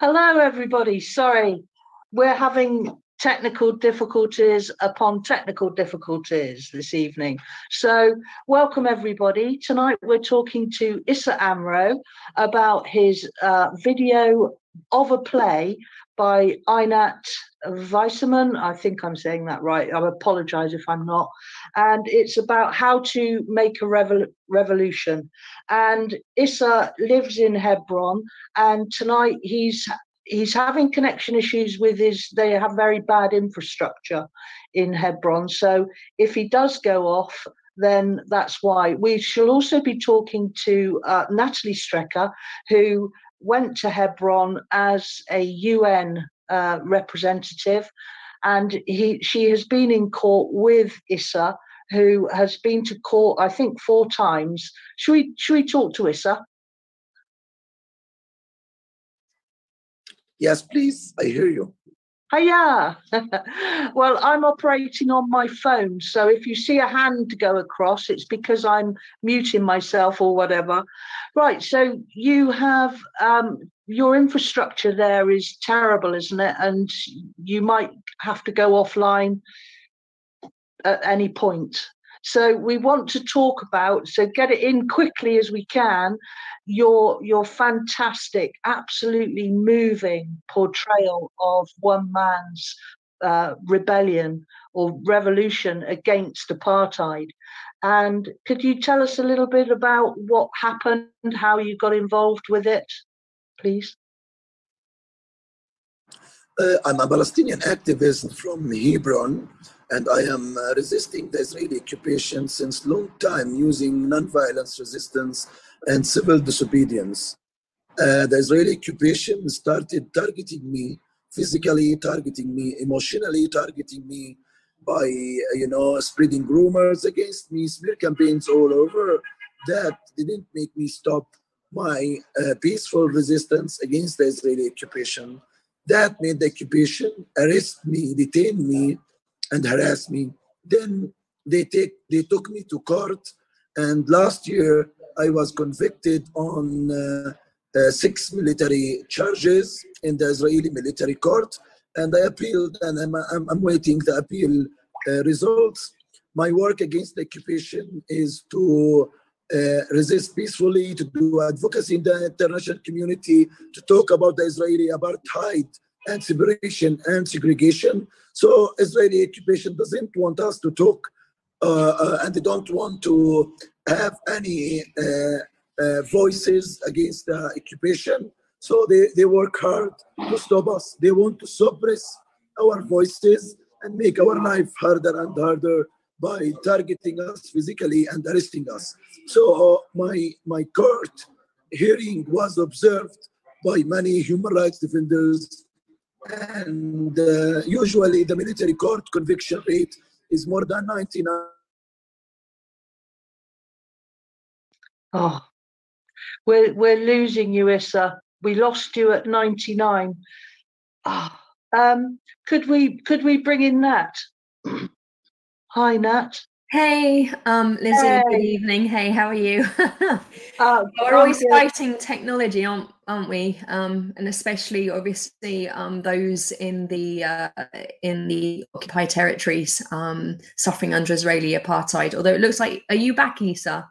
Hello, everybody. Sorry, we're having technical difficulties upon technical difficulties this evening. So, welcome everybody. Tonight we're talking to Issa Amro about his uh, video of a play by Einat Weisserman. I think I'm saying that right. I apologize if I'm not. And it's about how to make a revol- revolution. And Issa lives in Hebron, and tonight he's he's having connection issues with his they have very bad infrastructure in hebron. So if he does go off then that's why. We shall also be talking to uh, natalie strecker who went to hebron as a un uh, representative. And he she has been in court with issa who has been to court i think four times. Should we should we talk to issa Yes, please. I hear you. Hiya. well, I'm operating on my phone. So if you see a hand go across, it's because I'm muting myself or whatever. Right. So you have um, your infrastructure there is terrible, isn't it? And you might have to go offline at any point. So we want to talk about, so get it in quickly as we can, your your fantastic, absolutely moving portrayal of one man's uh, rebellion or revolution against apartheid. And could you tell us a little bit about what happened, how you got involved with it, please? Uh, I'm a Palestinian activist from Hebron, and I am uh, resisting the Israeli occupation since long time using nonviolence resistance and civil disobedience. Uh, the Israeli occupation started targeting me physically, targeting me emotionally, targeting me by you know spreading rumors against me, smear campaigns all over. That didn't make me stop my uh, peaceful resistance against the Israeli occupation. That made the occupation arrest me, detain me, and harass me. Then they take they took me to court, and last year I was convicted on uh, uh, six military charges in the Israeli military court, and I appealed, and I'm, I'm, I'm waiting the appeal uh, results. My work against the occupation is to uh, resist peacefully, to do advocacy in the international community, to talk about the Israeli apartheid and separation and segregation. So Israeli occupation doesn't want us to talk, uh, uh, and they don't want to have any uh, uh, voices against the occupation. So they, they work hard to stop us. They want to suppress our voices and make our life harder and harder by targeting us physically and arresting us. So uh, my my court hearing was observed by many human rights defenders, and uh, usually the military court conviction rate is more than 99 Oh, we're we're losing you, Issa. We lost you at 99. Oh, um, could we could we bring in Nat? Hi, Nat. Hey, um, Lizzie. Hey. Good evening. Hey, how are you? Uh, We're always fighting technology, aren't aren't we? Um, and especially, obviously, um, those in the uh, in the occupied territories um, suffering under Israeli apartheid. Although it looks like, are you back, Issa?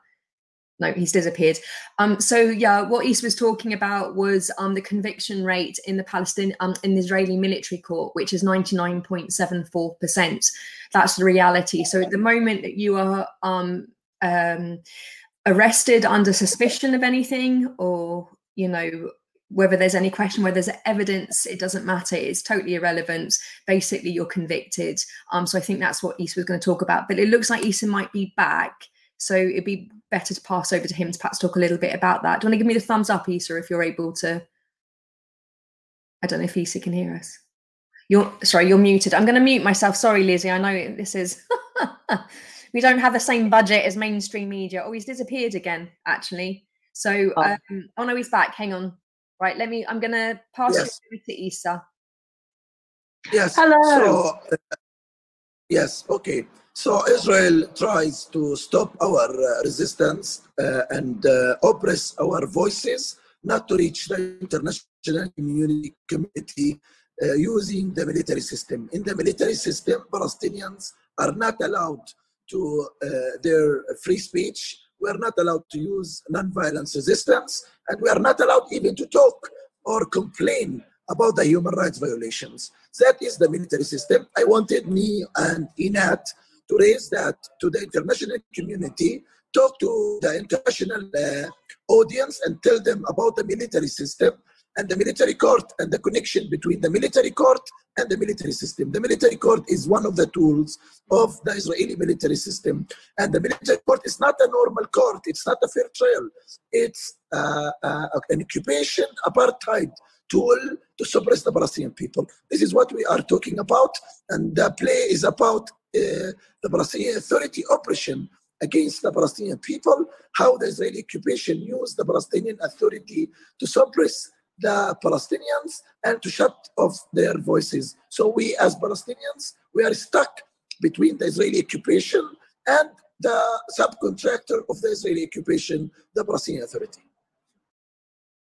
No, he's disappeared. Um, so yeah, what Issa was talking about was um, the conviction rate in the Palestinian um, in the Israeli military court, which is ninety nine point seven four percent. That's the reality. So at the moment that you are arrested under suspicion of anything, or you know whether there's any question whether there's evidence, it doesn't matter. It's totally irrelevant. Basically, you're convicted. Um, so I think that's what Issa was going to talk about. But it looks like Issa might be back. So it'd be better to pass over to him to perhaps talk a little bit about that. Do you want to give me the thumbs up, Issa, if you're able to? I don't know if Issa can hear us. You're sorry, you're muted. I'm going to mute myself. Sorry, Lizzie. I know this is. we don't have the same budget as mainstream media. Oh, he's disappeared again, actually. So, Oh. um, oh no, he's back. Hang on. Right, let me. I'm going to pass Yes. it to Issa. Yes. Hello. So, uh, yes, okay. So Israel tries to stop our uh, resistance uh, and uh, oppress our voices, not to reach the international community community uh, using the military system. In the military system, Palestinians are not allowed to uh, their free speech. We are not allowed to use non-violence resistance, and we are not allowed even to talk or complain about the human rights violations. That is the military system. I wanted me and Einat to raise that to the international community, talk to the international uh, audience and tell them about the military system and the military court and the connection between the military court and the military system. The military court is one of the tools of the Israeli military system. And the military court is not a normal court, it's not a fair trial. It's uh, uh, an occupation apartheid tool to suppress the Palestinian people. This is what we are talking about. And the play is about uh, the Palestinian Authority oppression against the Palestinian people, how the Israeli occupation used the Palestinian Authority to suppress the Palestinians and to shut off their voices. So we as Palestinians, we are stuck between the Israeli occupation and the subcontractor of the Israeli occupation, the Palestinian Authority.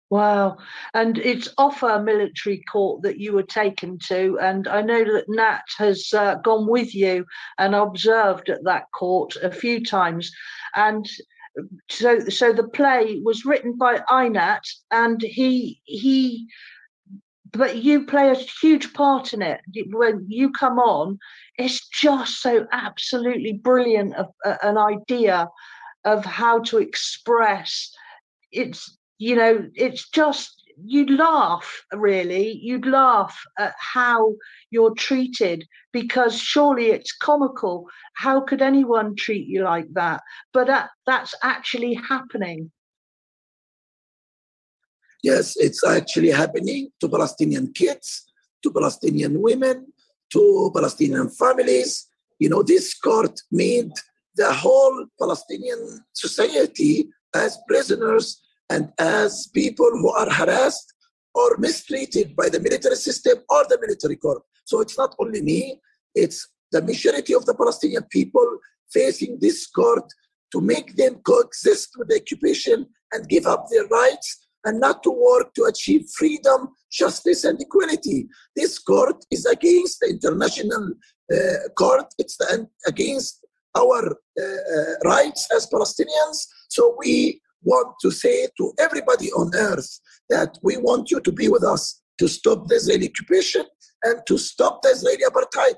Wow. And it's off a military court that you were taken to. And I know that Nat has uh, gone with you and observed at that court a few times. And so so the play was written by Einat and he he but you play a huge part in it. When you come on it's just so absolutely brilliant of, uh, an idea of how to express. It's you know it's just you'd laugh really. You'd laugh at how you're treated because surely it's comical. How could anyone treat you like that? But that, that's actually happening. Yes it's actually happening to palestinian kids to palestinian women to palestinian families. You know this court made the whole palestinian society as prisoners and as people who are harassed or mistreated by the military system or the military court. So it's not only me, it's the majority of the Palestinian people facing this court to make them coexist with the occupation and give up their rights and not to work to achieve freedom, justice, and equality. This court is against the international uh, court, it's the, against our uh, uh, rights as Palestinians. So we want to say to everybody on earth that we want you to be with us to stop the Israeli occupation and to stop the Israeli apartheid.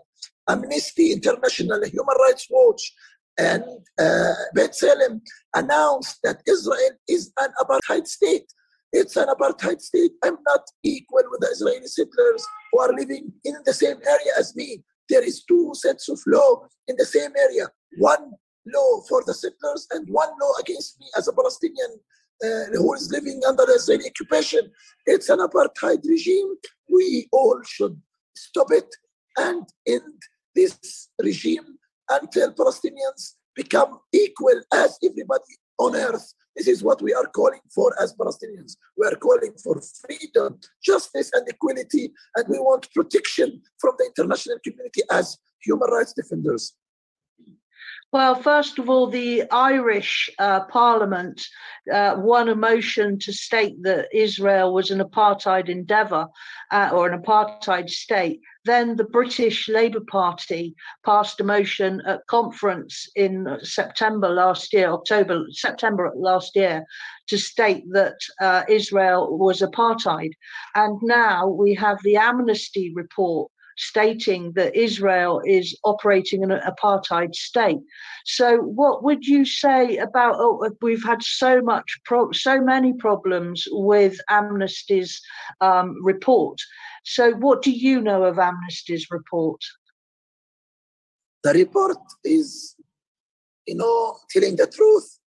Amnesty International, Human Rights Watch, and uh, B'Tselem announced that Israel is an apartheid state. It's an apartheid state. I'm not equal with the Israeli settlers who are living in the same area as me. There is two sets of law in the same area. One law for the settlers and one law against me as a Palestinian uh, who is living under Israeli occupation. It's an apartheid regime. We all should stop it and end this regime until Palestinians become equal as everybody on earth. This is what we are calling for as Palestinians. We are calling for freedom, justice, and equality, and we want protection from the international community as human rights defenders. Well, first of all, the Irish uh, Parliament uh, won a motion to state that Israel was an apartheid endeavour uh, or an apartheid state. Then the British Labour Party passed a motion at conference in September last year, October, September last year, to state that uh, Israel was apartheid. And now we have the Amnesty report stating that Israel is operating in an apartheid state. So, what would you say about? Oh, we've had so much, pro- so many problems with Amnesty's um, report. So, what do you know of Amnesty's report? The report is, you know, telling the truth.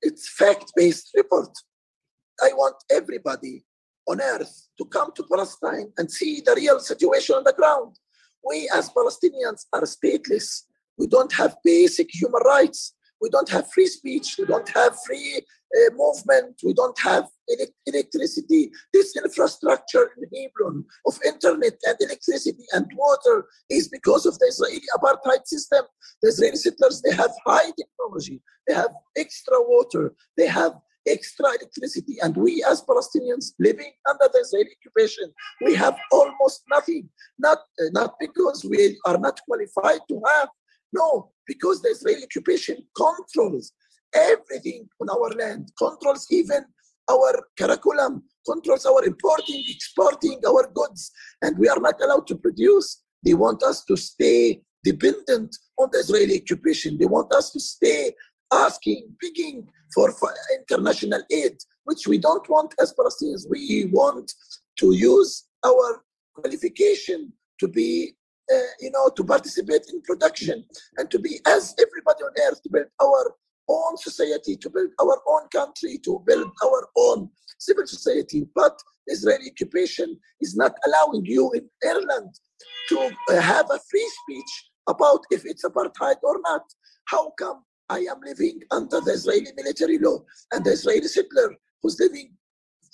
It's fact-based report. I want everybody on earth to come to Palestine and see the real situation on the ground. We as Palestinians are stateless. We don't have basic human rights. We don't have free speech. We don't have free uh, movement. We don't have electricity. This infrastructure in Hebron of internet and electricity and water is because of the Israeli apartheid system. The Israeli settlers, they have high technology. They have extra water. They have extra electricity. And we as Palestinians living under the Israeli occupation, we have almost nothing. Not, uh, not because we are not qualified to have, no, because the Israeli occupation controls everything on our land, controls even our curriculum, controls our importing, exporting our goods, and we are not allowed to produce. They want us to stay dependent on the Israeli occupation. They want us to stay asking, begging for international aid, which we don't want as Palestinians. We want to use our qualification to be, uh, you know, to participate in production and to be as everybody on earth to build our own society, to build our own country, to build our own civil society. But Israeli occupation is not allowing you in Ireland to uh, have a free speech about if it's apartheid or not. How come I am living under the Israeli military law and the Israeli settler who's living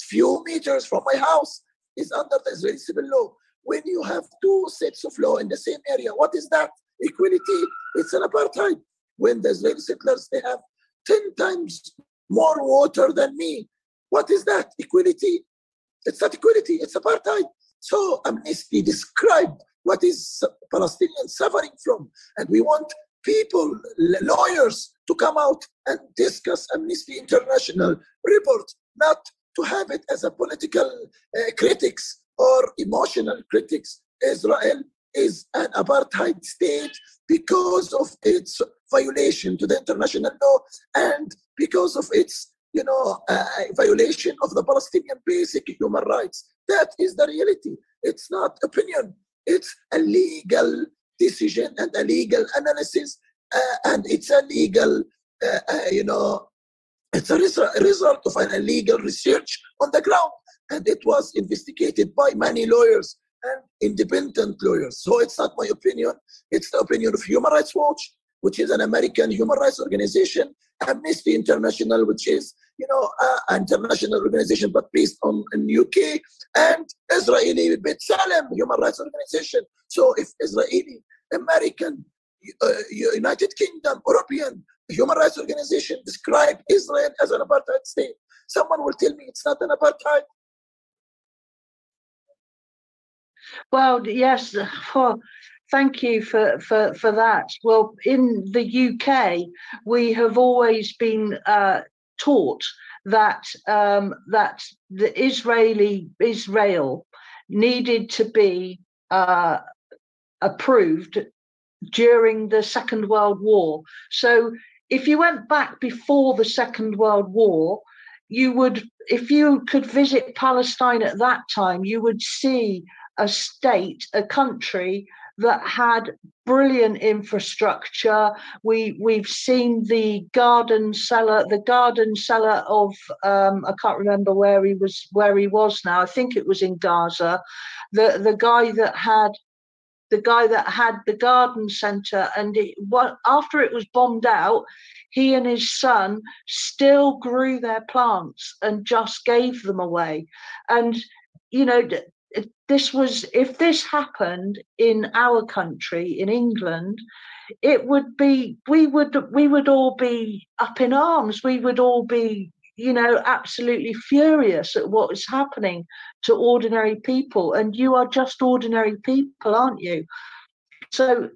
few meters from my house is under the Israeli civil law? When you have two sets of law in the same area, what is that? Equality, it's an apartheid. When the Israeli settlers, they have 10 times more water than me. What is that? Equality? It's not equality, it's apartheid. So Amnesty described what is Palestinians suffering from. And we want people, lawyers, to come out and discuss Amnesty International report, not to have it as a political uh, critics or emotional critics. Israel is an apartheid state because of its violation to the international law and because of its you know uh, violation of the palestinian basic human rights. That is the reality. It's not opinion. It's a legal decision and a legal analysis, uh, and it's a legal, uh, uh, you know, it's a result of an illegal research on the ground, and it was investigated by many lawyers and independent lawyers. So it's not my opinion; it's the opinion of Human Rights Watch, which is an American human rights organization, Amnesty International, which is you know an international organization but based on in UK, and Israeli B'Tselem human rights organization. So if Israeli, American, uh, United Kingdom, European human rights organization describe Israel as an apartheid state, someone will tell me it's not an apartheid. Well, yes. Thank you for, for, for that. Well, in the UK, we have always been uh, taught that um, that the Israeli Israel needed to be uh, approved during the Second World War. So, if you went back before the Second World War, you would, if you could visit Palestine at that time, you would see a state, a country that had brilliant infrastructure. We we've seen the garden cellar, the garden cellar of um, I can't remember where he was where he was now. I think it was in Gaza. The the guy that had the guy that had the garden center and it, what, after it was bombed out he and his son still grew their plants and just gave them away and you know this was if this happened in our country in england it would be we would we would all be up in arms. We would all be you know absolutely furious at what is happening to ordinary people. And you are just ordinary people aren't you? So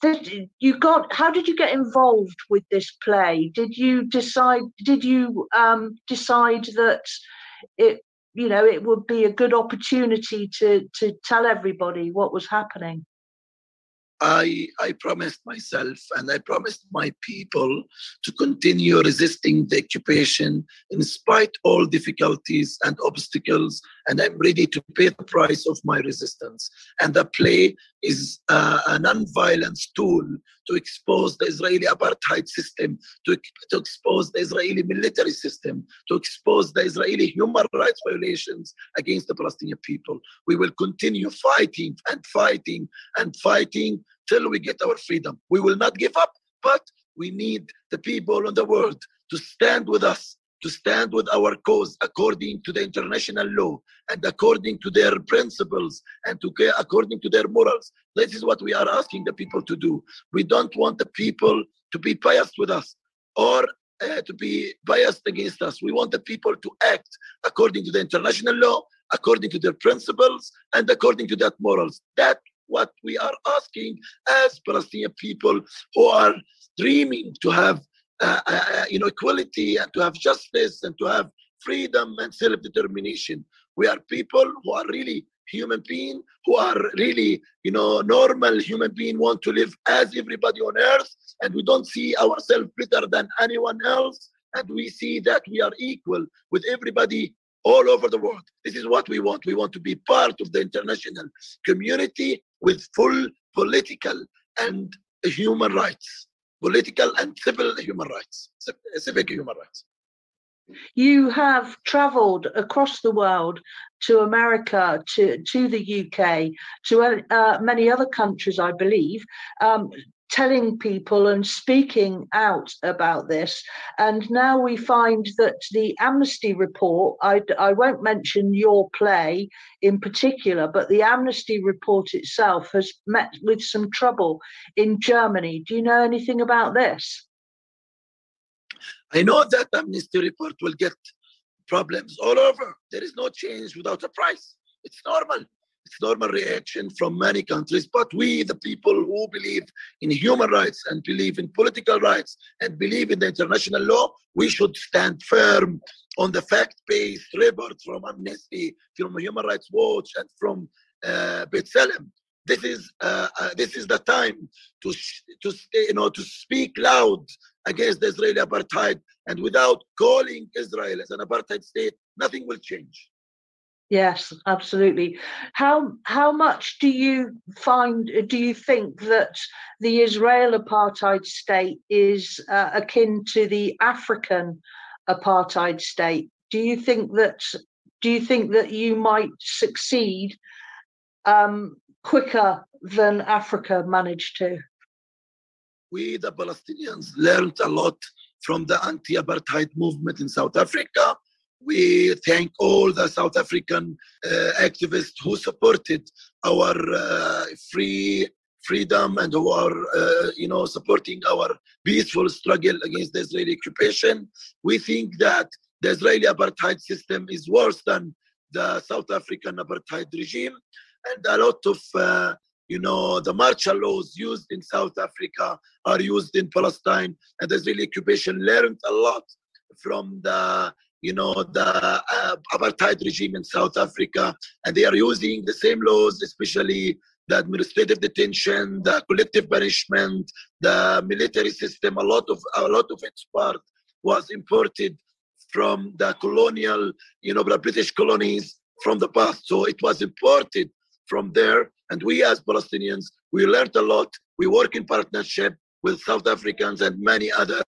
did you got how did you get involved with this play? Did you decide did you um decide that it you know it would be a good opportunity to to tell everybody what was happening I, I promised myself and I promised my people to continue resisting the occupation in spite all difficulties and obstacles and I'm ready to pay the price of my resistance. And the play is uh, a non-violence tool to expose the Israeli apartheid system, to, to expose the Israeli military system, to expose the Israeli human rights violations against the Palestinian people. We will continue fighting and fighting and fighting till we get our freedom. We will not give up, but we need the people in the world to stand with us to stand with our cause according to the international law and according to their principles and to according to their morals. This is what we are asking the people to do. We don't want the people to be biased with us or uh, to be biased against us. We want the people to act according to the international law, according to their principles, and according to that morals. That what we are asking as Palestinian people who are dreaming to have uh, you know equality and to have justice and to have freedom and self-determination. We are people who are really human being who are really you know normal human being want to live as everybody on earth and we don't see ourselves better than anyone else and we see that we are equal with everybody all over the world. This is what we want. We want to be part of the international community with full political and human rights political and civil human rights civic human rights. You have traveled across the world to America, to, to the UK, to uh, many other countries, I believe, um, telling people and speaking out about this. And now we find that the Amnesty report, I, I won't mention your play in particular, but the Amnesty report itself has met with some trouble in Germany. Do you know anything about this? I know that amnesty report will get problems all over. There is no change without a price. It's normal. It's normal reaction from many countries. But we, the people who believe in human rights and believe in political rights and believe in the international law, we should stand firm on the fact-based report from Amnesty, from Human Rights Watch, and from uh, B'Tselem. This is uh, uh, this is the time to to you know to speak loud against the Israeli apartheid. And without calling Israel as an apartheid state, nothing will change. Yes, absolutely. How how much do you find? Do you think that the Israel apartheid state is uh, akin to the African apartheid state? Do you think that? Do you think that you might succeed um, quicker than Africa managed to? we, the Palestinians, learned a lot from the anti apartheid movement in South Africa. We thank all the South African uh, activists who supported our uh, free freedom and who are, uh, you know, supporting our peaceful struggle against the Israeli occupation. We think that the Israeli apartheid system is worse than the South African apartheid regime, and a lot of uh, you know, the martial laws used in South Africa are used in Palestine, and the Israeli occupation learned a lot from the, you know, the uh, apartheid regime in South Africa, and they are using the same laws, especially the administrative detention, the collective punishment, the military system. A lot of a lot of its part was imported from the colonial, you know, the British colonies from the past. So it was imported from there. And we as Palestinians, we learned a lot. We work in partnership with South Africans and many other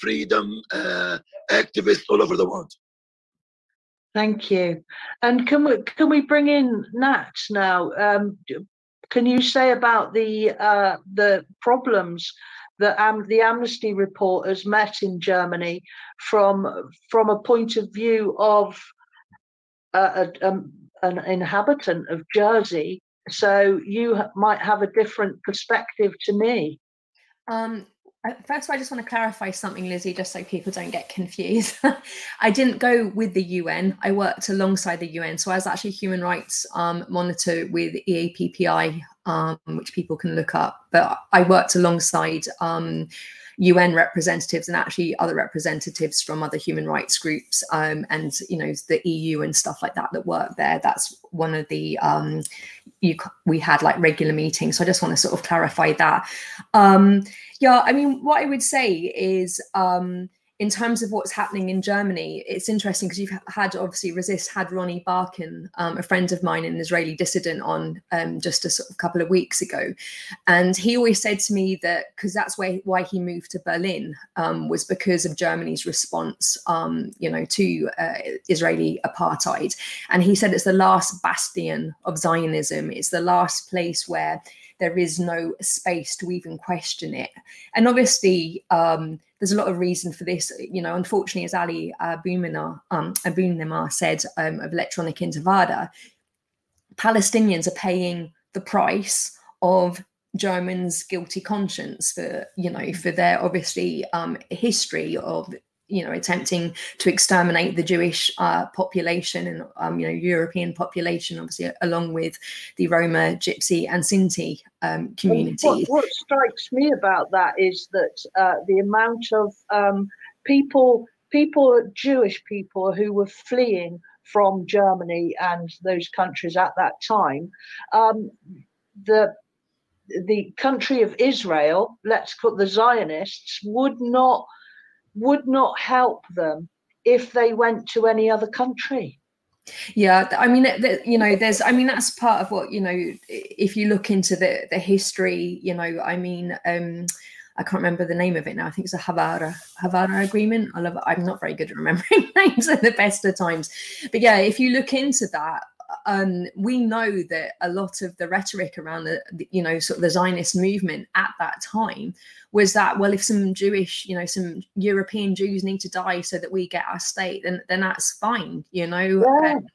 freedom uh, activists all over the world. Thank you. And can we can we bring in Nat now? Um, can you say about the uh, the problems that um, the Amnesty report has met in Germany from from a point of view of uh, a, um, an inhabitant of Jersey, so you might have a different perspective to me. Um, first of all, I just want to clarify something, Lizzie, just so people don't get confused. I didn't go with the UN. I worked alongside the UN, so I was actually human rights um, monitor with EAPPI, um, which people can look up. But I worked alongside um, UN representatives and actually other representatives from other human rights groups um, and you know the EU and stuff like that that work there. That's one of the um, you, we had like regular meetings. So I just want to sort of clarify that. Um, yeah, I mean, what I would say is. Um, in terms of what's happening in Germany, it's interesting because you've had obviously resist had Ronnie Barkan, um, a friend of mine, an Israeli dissident, on um, just a sort of couple of weeks ago, and he always said to me that because that's why he moved to Berlin um, was because of Germany's response, um, you know, to uh, Israeli apartheid, and he said it's the last bastion of Zionism. It's the last place where there is no space to even question it. And obviously, um, there's a lot of reason for this. You know, unfortunately, as Ali Abunimah, um, said um, of Electronic Intifada, Palestinians are paying the price of Germans' guilty conscience for you know for their obviously um, history of you know attempting to exterminate the Jewish uh, population and um, you know European population, obviously along with the Roma, Gypsy, and Sinti um, communities. What, what, strikes me about that is that uh, the amount of um, people, people, Jewish people who were fleeing from Germany and those countries at that time, um, the the country of Israel, let's put the Zionists, would not would not help them if they went to any other country yeah i mean you know there's i mean that's part of what you know if you look into the the history you know i mean um I can't remember the name of it now. I think it's a Haavara Haavara agreement. I love it. I'm not very good at remembering names at the best of times, but yeah, if you look into that, um, we know that a lot of the rhetoric around the, you know sort of the Zionist movement at that time was that well if some Jewish you know some European Jews need to die so that we get our state then then that's fine you know yeah. um,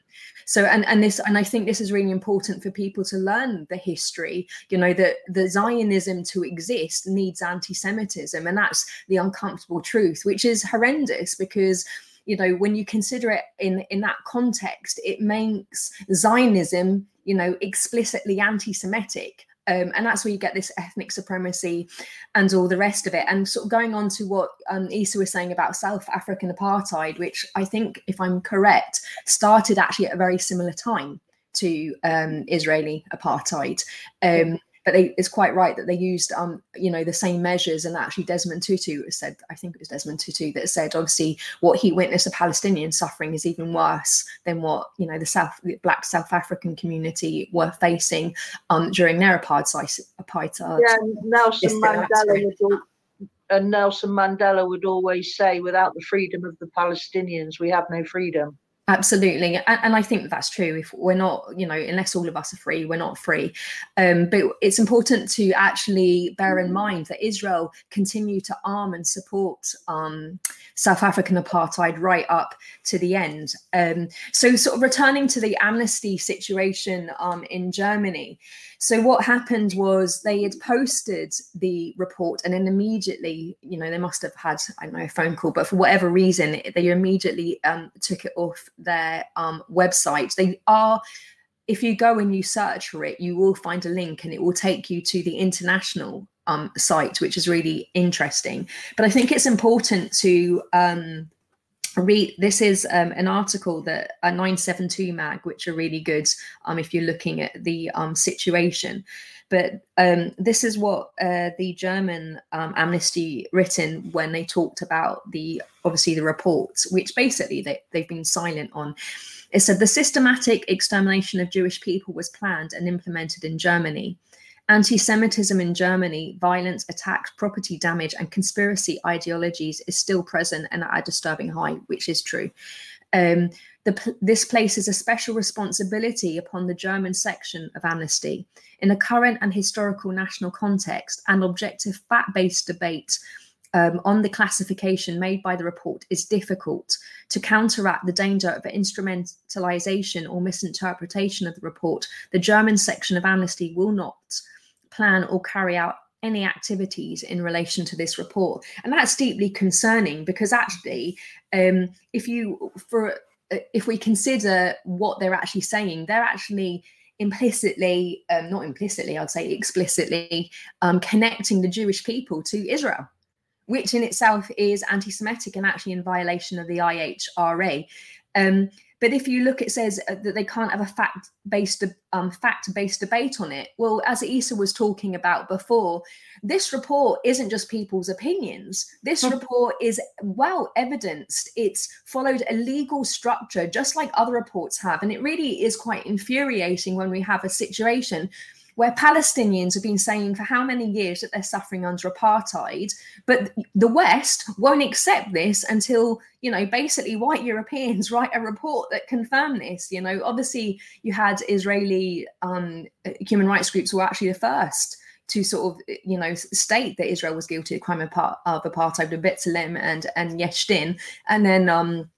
so and and this and I think this is really important for people to learn the history you know that the Zionism to exist needs anti-Semitism and that's the uncomfortable truth which is horrendous because you know when you consider it in in that context it makes zionism you know explicitly anti-semitic um, and that's where you get this ethnic supremacy and all the rest of it. And sort of going on to what um, Issa was saying about South African apartheid, which I think, if I'm correct, started actually at a very similar time to um, Israeli apartheid. Um, but they, it's quite right that they used um, you know the same measures and actually desmond tutu said i think it was desmond tutu that said obviously what he witnessed of palestinian suffering is even worse than what you know the south the black south african community were facing um, during their apartheid apartheid yeah nelson mandela would and nelson mandela would always say without the freedom of the palestinians we have no freedom Absolutely, and, and, I think that's true. If we're not, you know, unless all of us are free, we're not free. Um, but it's important to actually bear in mind that Israel continue to arm and support um, South African apartheid right up to the end. Um, so, sort of returning to the amnesty situation um, in Germany. So what happened was they had posted the report, and then immediately, you know, they must have had I don't know a phone call, but for whatever reason, they immediately um, took it off their um, website. They are if you go and you search for it, you will find a link and it will take you to the international um, site, which is really interesting. But I think it's important to um, read this is um, an article that a 972 mag which are really good um, if you're looking at the um, situation. But um, this is what uh, the german um, amnesty written when they talked about the obviously the reports which basically they, they've been silent on. It said the systematic extermination of jewish people was planned and implemented in germany Anti Semitism in Germany, violence, attacks, property damage, and conspiracy ideologies is still present and at a disturbing high, which is true. Um, the, this places a special responsibility upon the German section of Amnesty. In the current and historical national context, an objective fact based debate um, on the classification made by the report is difficult to counteract the danger of instrumentalization or misinterpretation of the report. The German section of Amnesty will not plan or carry out any activities in relation to this report. And that's deeply concerning because actually um, if you for if we consider what they're actually saying they're actually implicitly um, not implicitly i'd say explicitly um, connecting the jewish people to israel which in itself is anti-semitic and actually in violation of the ihra um, but if you look, it says uh, that they can't have a fact-based um, fact-based debate on it. Well, as Issa was talking about before, this report isn't just people's opinions. This report is well evidenced. It's followed a legal structure, just like other reports have, and it really is quite infuriating when we have a situation where Palestinians have been saying for how many years that they're suffering under apartheid, but the West won't accept this until, you know, basically white Europeans write a report that confirm this. You know, obviously you had Israeli um, human rights groups were actually the first to sort of you know state that Israel was guilty of crime of, apartheid with B'Tselem and and Yesh Din, and then um,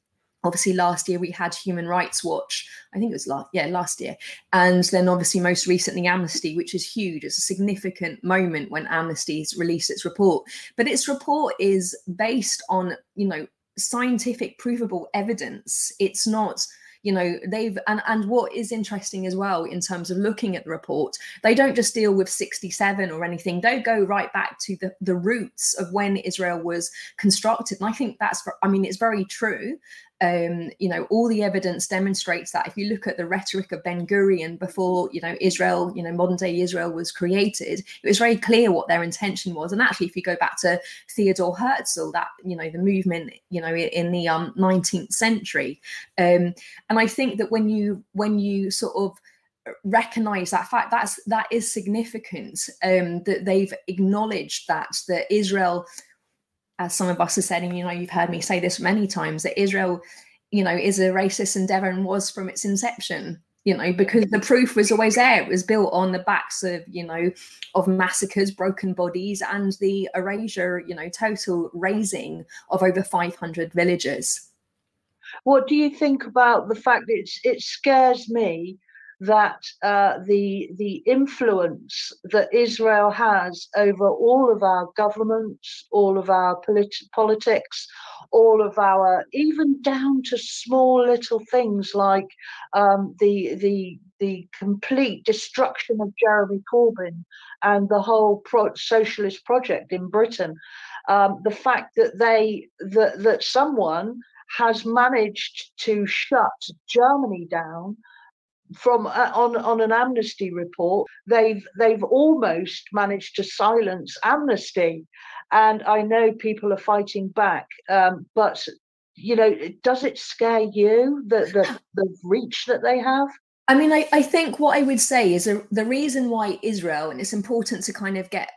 obviously last year we had human rights watch. I think it was last yeah last year. And then obviously most recently amnesty which is huge. It's a significant moment when amnesty's released its report. But its report is based on you know scientific provable evidence. It's not you know they've and and what is interesting as well in terms of looking at the report they don't just deal with 67 or anything. They go right back to the the roots of when israel was constructed. And i think that's i mean it's very true um, you know, all the evidence demonstrates that if you look at the rhetoric of Ben Gurion before, you know, Israel, you know, modern day Israel was created, it was very clear what their intention was. And actually, if you go back to Theodore Herzl, that, you know, the movement, you know, in the um, 19th century. Um, and I think that when you, when you sort of, recognize that fact that's that is significant um that they've acknowledged that that israel as some of us have said, and you know, you've heard me say this many times, that Israel, you know, is a racist endeavor and was from its inception. You know, because the proof was always there. It was built on the backs of, you know, of massacres, broken bodies, and the erasure, you know, total razing of over 500 villages. What do you think about the fact that it scares me that uh, the the influence that Israel has over all of our governments, all of our polit- politics, all of our even down to small little things like um, the the the complete destruction of Jeremy Corbyn and the whole pro- socialist project in Britain. Um, the fact that they that that someone has managed to shut Germany down from uh, on on an amnesty report they've they've almost managed to silence amnesty. And i know people are fighting back um, but you know does it scare you the the, the reach that they have? I mean I, I think what i would say is a, the reason why israel and it's important to kind of get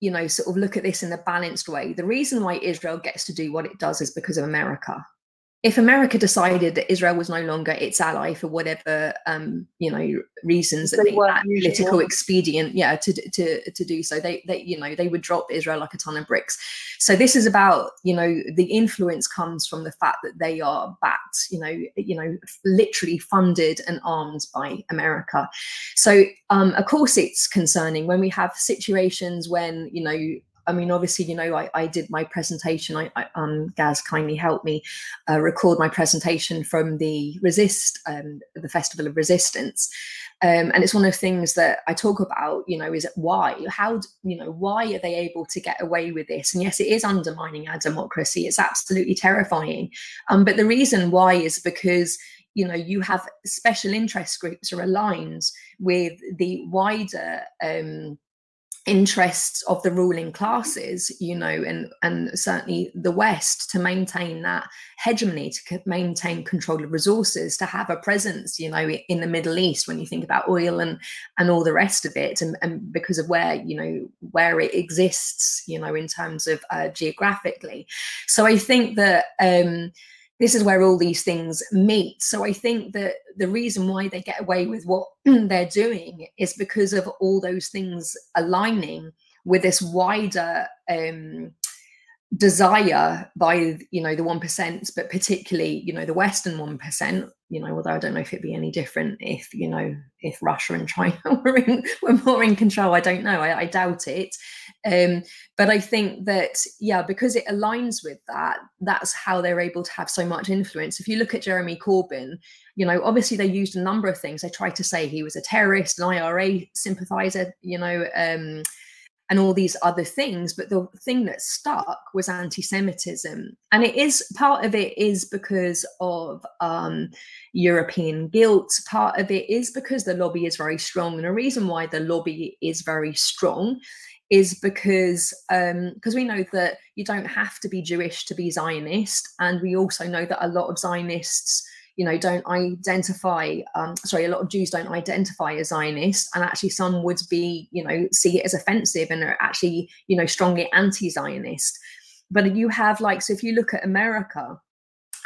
you know sort of look at this in a balanced way the reason why israel gets to do what it does is because of america if America decided that Israel was no longer its ally for whatever um, you know reasons that they, that political expedient, yeah, to to to do so, they they you know they would drop Israel like a ton of bricks. So this is about you know the influence comes from the fact that they are backed, you know, you know, literally funded and armed by America. So um, of course it's concerning when we have situations when you know I mean, obviously, you know, I, I did my presentation. I, I um, Gaz kindly helped me uh, record my presentation from the Resist, um, the Festival of Resistance, um, and it's one of the things that I talk about. You know, is why? How? You know, why are they able to get away with this? And yes, it is undermining our democracy. It's absolutely terrifying. Um, but the reason why is because you know you have special interest groups are aligned with the wider um, interests of the ruling classes you know and and certainly the west to maintain that hegemony to maintain control of resources to have a presence you know in the middle east when you think about oil and and all the rest of it and, and because of where you know where it exists you know in terms of uh, geographically. So i think that um this is where all these things meet. So I think that the reason why they get away with what they're doing is because of all those things aligning with this wider um, desire by you know the one percent, but particularly you know the Western one percent. You know, although I don't know if it'd be any different if you know if Russia and China were in, were more in control. I don't know. I, I doubt it. Um, but I think that yeah, because it aligns with that, that's how they're able to have so much influence. If you look at Jeremy Corbyn, you know, obviously they used a number of things. They tried to say he was a terrorist, an IRA sympathizer. You know. Um, and all these other things but the thing that stuck was anti-semitism and it is part of it is because of um, european guilt part of it is because the lobby is very strong and a reason why the lobby is very strong is because because um, we know that you don't have to be jewish to be zionist and we also know that a lot of zionists you know don't identify um, sorry a lot of jews don't identify as zionist and actually some would be you know see it as offensive and are actually you know strongly anti-zionist. But you have like so if you look at america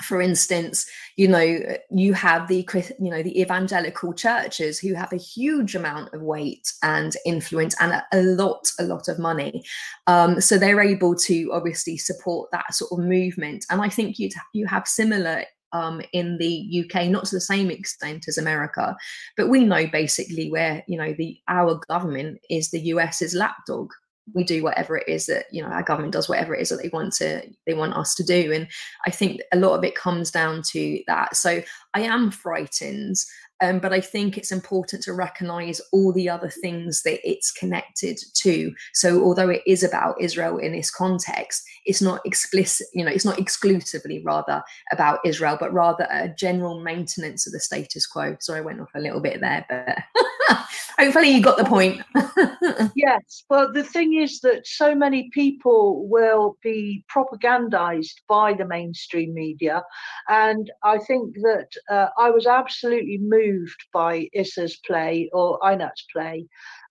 for instance you know you have the you know the evangelical churches who have a huge amount of weight and influence and a, lot a lot of money um, so they're able to obviously support that sort of movement and i think you you have similar um, in the UK, not to the same extent as America, but we know basically where you know the our government is the US's lapdog. We do whatever it is that you know our government does whatever it is that they want to they want us to do, and I think a lot of it comes down to that. So I am frightened um, but I think it's important to recognize all the other things that it's connected to. So, although it is about Israel in this context, it's not explicit, you know, it's not exclusively rather about Israel, but rather a general maintenance of the status quo. Sorry, I went off a little bit there, but hopefully you got the point. yes. Well, the thing is that so many people will be propagandized by the mainstream media. And I think that uh, I was absolutely moved moved by Issa's play or Einat's play,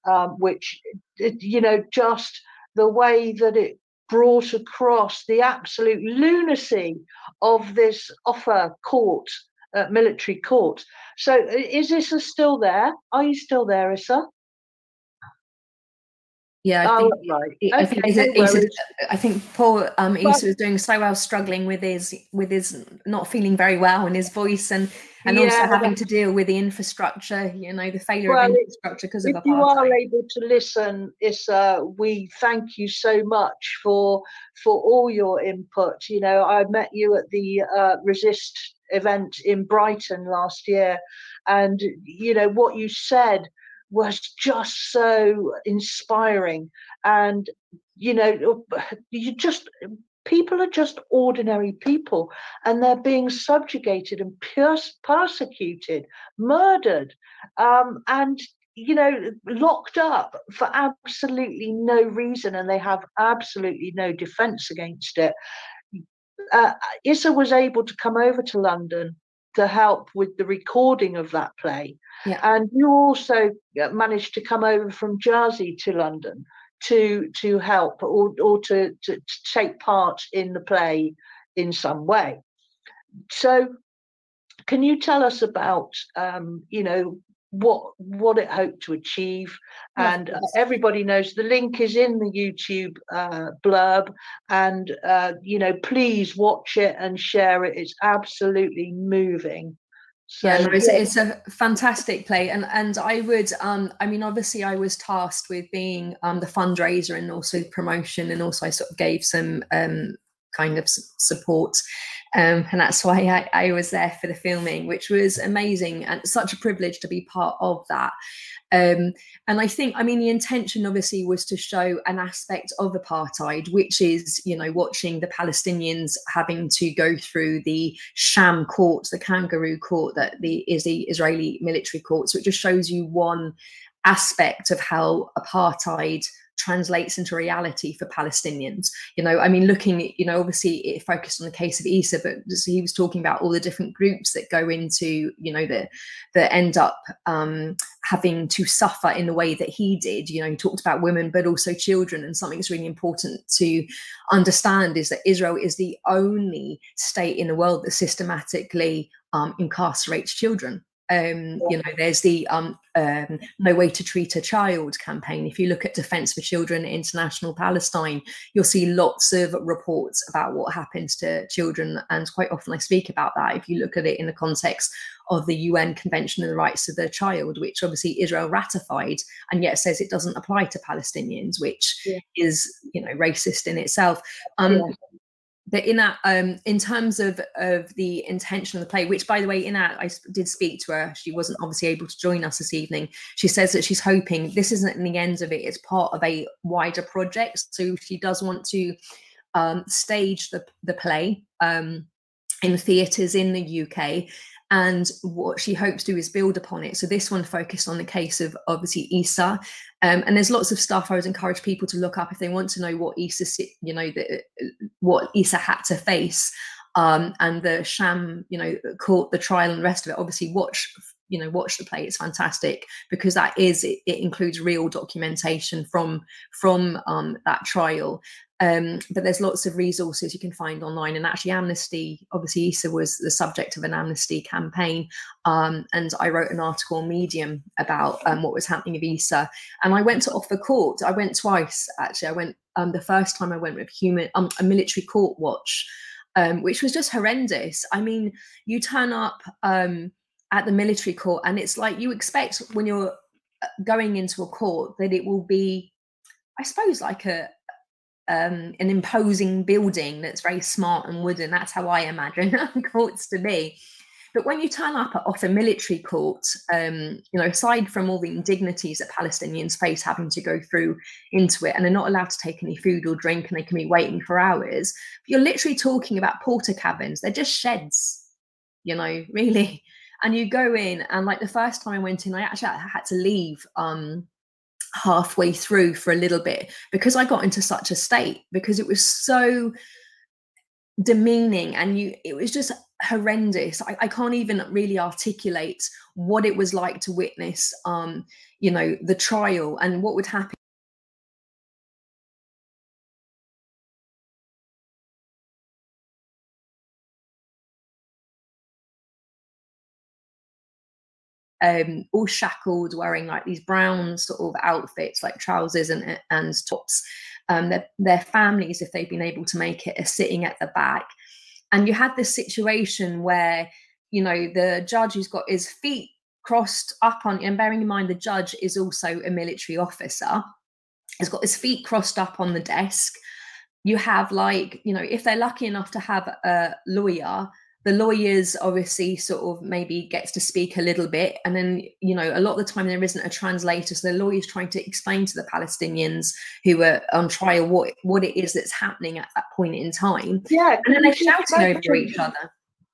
um, which, you know, just the way that it brought across the absolute lunacy of this Ofer court, uh, military court. So is Issa still there? Are you still there, Issa? Yeah, I think, oh, right. I, think no I think Paul um, Issa was doing so well, struggling with his with his not feeling very well and his voice, and and yeah, also having to deal with the infrastructure, you know, the failure well, of infrastructure because of If you are able to listen, Issa, we thank you so much for for all your input. You know, I met you at the uh, Resist event in Brighton last year, and you know what you said was just so inspiring and you know you just people are just ordinary people and they're being subjugated and persecuted murdered um, and you know locked up for absolutely no reason and they have absolutely no defense against it uh, Issa was able to come over to London to help with the recording of that play. Yeah. And you also uh, managed to come over from Jersey to London to to help or, or to, to, to take part in the play in some way. So can you tell us about um, you know what what it hoped to achieve and yes. everybody knows the link is in the youtube uh, blurb and uh, you know please watch it and share it it's absolutely moving so, yeah, no, it's, yeah. it's a fantastic play, and and I would, um, I mean, obviously, I was tasked with being um, the fundraiser and also promotion, and also I sort of gave some um, kind of support um, and that's why I, I, was there for the filming, which was amazing and such a privilege to be part of that. Um, and I think, I mean, the intention obviously was to show an aspect of apartheid, which is, you know, watching the Palestinians having to go through the sham court, the kangaroo court that the is the Israeli military court. So it just shows you one aspect of how apartheid translates into reality for Palestinians. You know, I mean, looking, you know, obviously it focused on the case of Issa, but he was talking about all the different groups that go into, you know, that that end up um, having to suffer in the way that he did. You know, he talked about women, but also children. And something that's really important to understand is that Israel is the only state in the world that systematically um, incarcerates children um, you know, there's the um, um, No Way to Treat a Child campaign. If you look at Defence for Children International Palestine, you'll see lots of reports about what happens to children. And quite often I speak about that if you look at it in the context of the UN Convention on the Rights of the Child, which obviously Israel ratified and yet says it doesn't apply to Palestinians, which yeah. is, you know, racist in itself. Um, yeah that in that um in terms of of the intention of the play which by the way in that i did speak to her. She wasn't obviously able to join us this evening. She says that she's hoping this isn't the end of it it's part of a wider project. So she does want to um stage the the play um in theatres in the uk and what she hopes to do is build upon it. So this one focused on the case of obviously Issa, um, and there's lots of stuff I would encourage people to look up if they want to know what Issa, you know, the, what Issa had to face, um, and the sham, you know, court, the trial, and the rest of it. Obviously, watch you know watch the play it's fantastic because that is it, it includes real documentation from from um, that trial um, but there's lots of resources you can find online. And actually, Amnesty, obviously, Issa was the subject of an Amnesty campaign. Um, and I wrote an article on Medium about um, what was happening with Issa. And I went to Ofer Court. I went twice, actually. I went um, the first time I went with human, um, a military court watch. um, which was just horrendous. I mean, you turn up um, at the military court, and it's like you expect when you're uh, going into a court that it will be, I suppose, like a um, an imposing building that's very smart and wooden. That's how I imagine courts to be. But when you turn up at Ofer military court, um, you know, aside from all the indignities that Palestinians face having to go through into it, and they're not allowed to take any food or drink, and they can be waiting for hours, you're literally talking about porter cabins They're just sheds, you know, really. And you go in, and like the first time I went in, I actually had to leave um, halfway through for a little bit because I got into such a state because it was so demeaning and you it was just horrendous. I, I, can't even really articulate what it was like to witness um you know the trial and what would happen um, all shackled, wearing like these brown sort of outfits, like trousers and and tops. Um, their, their families, if they've been able to make it, are sitting at the back. And you had this situation where, you know, the judge who's got his feet crossed up on, and bearing in mind the judge is also a military officer, has got his feet crossed up on the desk. You have like, you know, if they're lucky enough to have a lawyer, the lawyers obviously sort of maybe gets to speak a little bit and then you know a lot of the time there isn't a translator so the lawyers trying to explain to the palestinians who are on trial what what it is that's happening at that point in time yeah and then they're shouting over each other.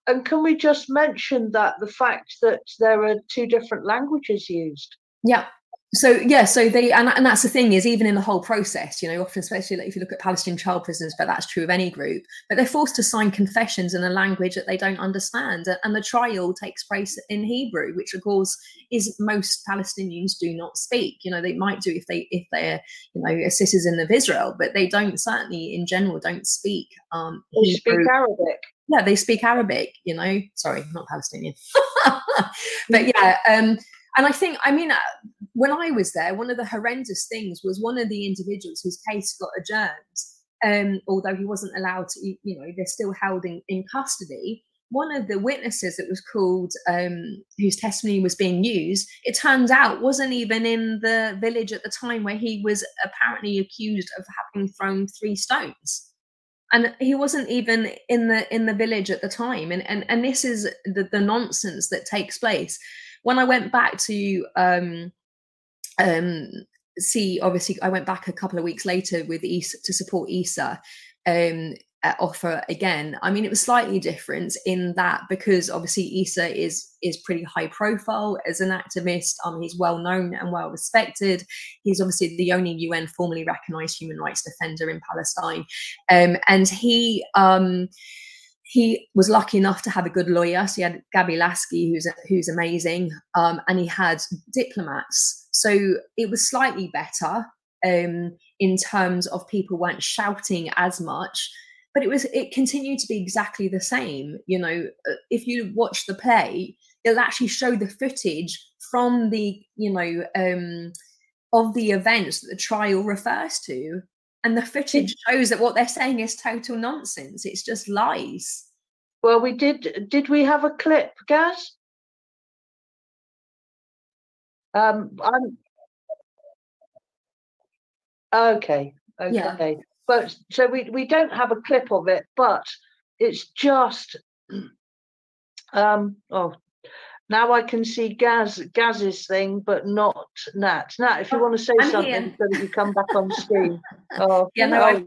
and can we just mention that the fact that there are two different languages used? Yeah so yeah so they and, and that's the thing is even in the whole process you know often especially like if you look at palestinian child prisoners but that's true of any group but they're forced to sign confessions in a language that they don't understand and the trial takes place in hebrew which of course is most palestinians do not speak. You know they might do if they if they're you know a citizen of israel but they don't certainly in general don't speak um they hebrew. speak arabic. Yeah they speak arabic you know. Sorry not palestinian. But yeah um and I think, I mean, uh, when I was there, one of the horrendous things was one of the individuals whose case got adjourned, um, although he wasn't allowed to, you know, they're still held in, in custody. One of the witnesses that was called, um, whose testimony was being used, it turns out wasn't even in the village at the time where he was apparently accused of having thrown three stones. And he wasn't even in the in the village at the time. And and, and this is the, the nonsense that takes place. When I went back to um, um, see, obviously, I went back a couple of weeks later with Issa to support Issa. Um, Ofer again i mean it was slightly different in that because obviously issa is is pretty high profile as an activist um he's well known and well respected he's obviously the only un formally recognized human rights defender in palestine um and he um he was lucky enough to have a good lawyer. So he had Gaby Lasky, who's who's amazing, um, and he had diplomats. So it was slightly better um, in terms of people weren't shouting as much, but it was it continued to be exactly the same. You know, uh, if you watch the play, it'll actually show the footage from the you know um, of the events that the trial refers to and the footage shows that what they're saying is total nonsense. It's just lies. Well, we did. Did we have a clip, Gaz? Um, I'm okay. Okay. Yeah. But so we we don't have a clip of it, but it's just. Um. Oh, now I can see Gaz Gaz's thing, but not Nat. Nat, if you want to say I'm something here. so that you come back on screen. Oh, yeah, no,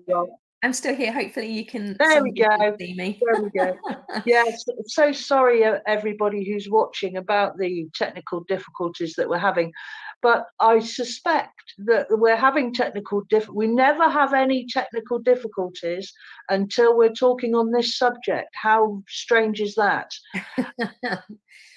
I'm still here. Hopefully, you can. There we go. See me. There we go. yes. So sorry, uh, everybody who's watching, about the technical difficulties that we're having, but I suspect that we're having technical diff. We never have any technical difficulties until we're talking on this subject. How strange is that?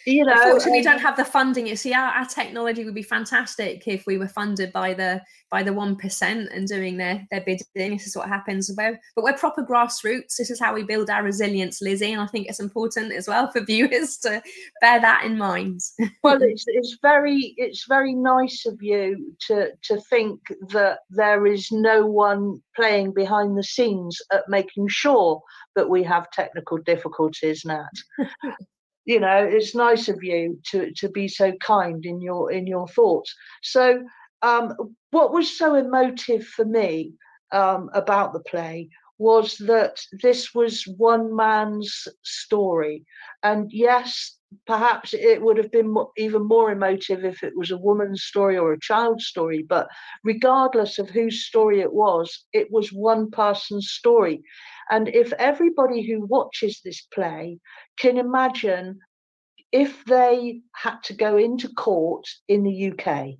you know unfortunately um, don't have the funding. You see our, our, technology would be fantastic if we were funded by the by the one percent and doing their their bidding. This is what happens. But we're proper grassroots. This is how we build our resilience lizzie and i think it's important as well for viewers to bear that in mind. Well it's it's very it's very nice of you to to think that there is no one playing behind the scenes at making sure that we have technical difficulties nat you know it's nice of you to to be so kind in your in your thoughts. So um, what was so emotive for me um, about the play was that this was one man's story. And yes perhaps it would have been even more emotive if it was a woman's story or a child's story but regardless of whose story it was it was one person's story and if everybody who watches this play can imagine if they had to go into court in the UK,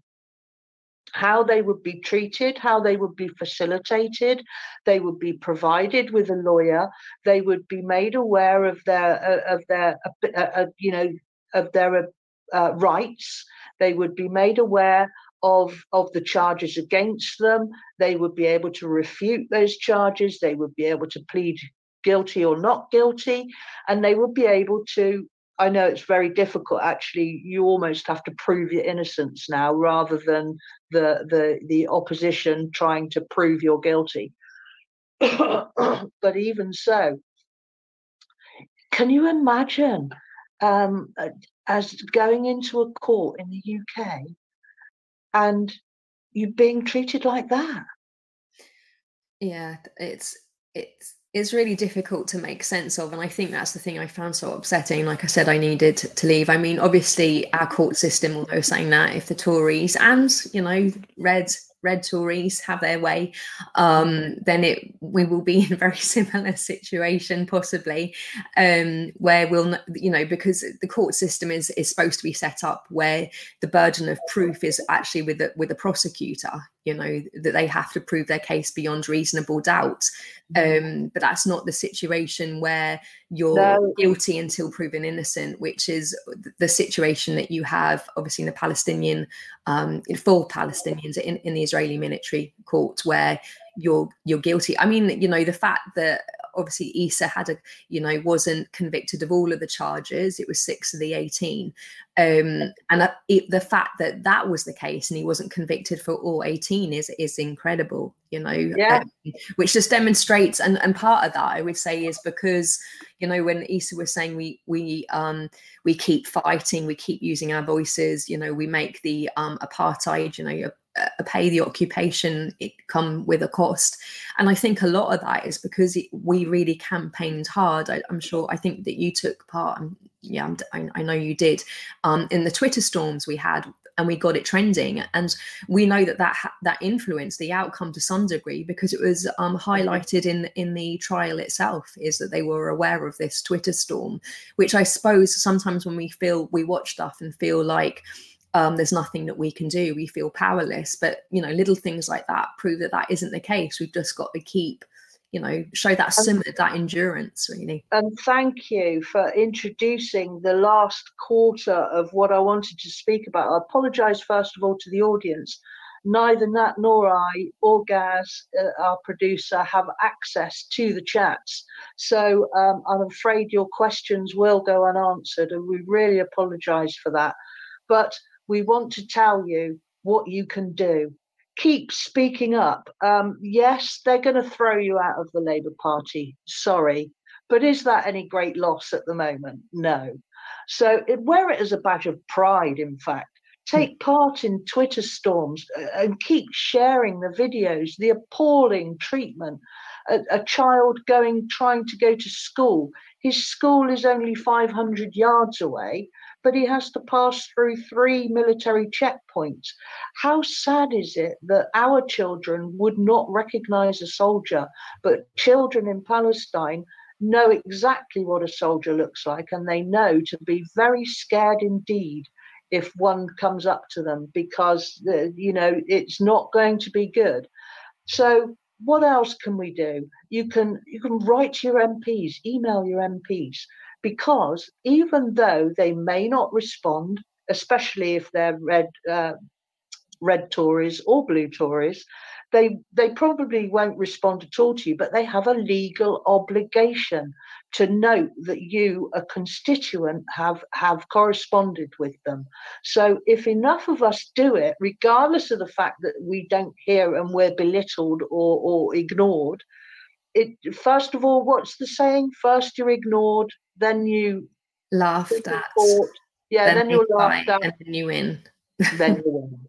how they would be treated, how they would be facilitated, they would be provided with a lawyer, they would be made aware of their uh, of their uh, uh, uh, you know of their uh, rights, they would be made aware of of the charges against them, they would be able to refute those charges, they would be able to plead guilty or not guilty, and they would be able to I know it's very difficult. Actually, you almost have to prove your innocence now, rather than the the the opposition trying to prove you're guilty. but even so, can you imagine um, as going into a court in the UK and you being treated like that? Yeah, it's it's it's really difficult to make sense of and i think that's the thing i found so upsetting like i said i needed to leave i mean obviously our court system although saying that if the tories and you know red red Tories have their way, um, then it we will be in a very similar situation possibly, um, where we'll you know because the court system is is supposed to be set up where the burden of proof is actually with the with the prosecutor. You know that they have to prove their case beyond reasonable doubt, mm-hmm. um, but that's not the situation where you're no. guilty until proven innocent, which is the situation that you have obviously in the Palestinian, um, full Palestinians in, in the Israeli military court, where you're you're guilty. I mean, you know, the fact that obviously Issa had a, you know, wasn't convicted of all of the charges. It was six of the 18. Um, and it, the fact that that was the case and he wasn't convicted for all 18 is is incredible, you know, yeah. Um, which just demonstrates, and, and part of that I would say is because, you know, when Issa was saying we, we, um, we keep fighting, we keep using our voices, you know, we make the um, apartheid, you know, pay the occupation it come with a cost. And i think a lot of that is because it, we really campaigned hard. I, am sure i think that you took part and yeah I, I know you did um, in the twitter storms we had and we got it trending. And we know that that that influenced the outcome to some degree because it was um, highlighted in in the trial itself is that they were aware of this twitter storm which i suppose sometimes when we feel we watch stuff and feel like um, there's nothing that we can do. We feel powerless. But you know, little things like that prove that that isn't the case. We've just got to keep, you know, show that that endurance really. And thank you for introducing the last quarter of what I wanted to speak about. I apologise first of all to the audience. Neither Nat nor I or Gaz, uh, our producer, have access to the chats. So um, I'm afraid your questions will go unanswered, and we really apologise for that. But we want to tell you what you can do. Keep speaking up. Um, yes, they're going to throw you out of the Labour Party. Sorry. But is that any great loss at the moment? No. So it, wear it as a badge of pride, in fact. Take part in Twitter storms uh, and keep sharing the videos, the appalling treatment. A, a child going, trying to go to school. His school is only 500 yards away but he has to pass through three military checkpoints. How sad is it that our children would not recognize a soldier, but children in Palestine know exactly what a soldier looks like and they know to be very scared indeed if one comes up to them because uh, you know it's not going to be good. So what else can we do? You can you can write to your mps email your mps because even though they may not respond, especially if they're red uh, red Tories or blue Tories, they they probably won't respond at all to you, but they have a legal obligation to note that you, a constituent, have have corresponded with them. So if enough of us do it, regardless of the fact that we don't hear and we're belittled or, or ignored, it first of all, what's the saying? First you're ignored, then you laughed at. Yeah, then, then you're laughed at. And then you win. then you win.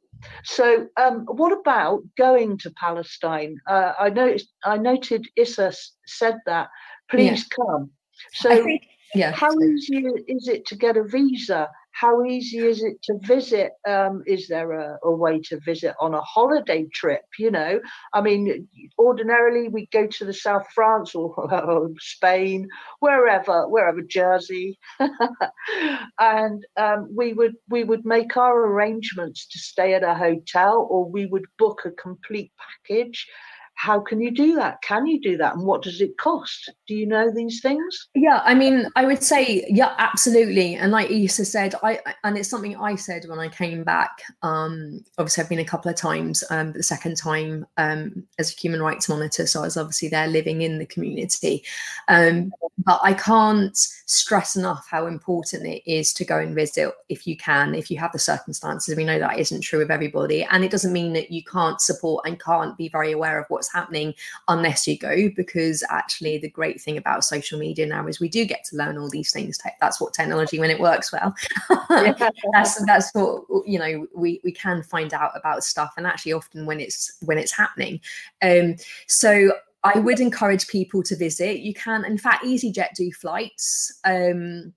So, um, what about going to Palestine? Uh, I noticed, I noted Issa said that. Please yeah. come. So, think, yeah. how easy is it to get a visa? How easy is it to visit? Um, is there a, a, way to visit on a holiday trip? You know, I mean, ordinarily we go to the South France or, Spain, wherever, wherever Jersey, and um, we would we would make our arrangements to stay at a hotel, or we would book a complete package how can you do that? Can you do that? And what does it cost? Do you know these things? Yeah, I mean, I would say, yeah, absolutely. And like Issa said, I and it's something I said when I came back. Um, obviously, I've been a couple of times. Um, the second time um, as a human rights monitor, so I was obviously there living in the community. Um, but I can't stress enough how important it is to go and visit if you can, if you have the circumstances. We know that isn't true of everybody, and it doesn't mean that you can't support and can't be very aware of what's happening unless you go because actually the great thing about social media now is we do get to learn all these things. That's what technology when it works well. That's that's what you know we we can find out about stuff and actually often when it's when it's happening. Um so I would encourage people to visit. You can, in fact, EasyJet do flights. Um,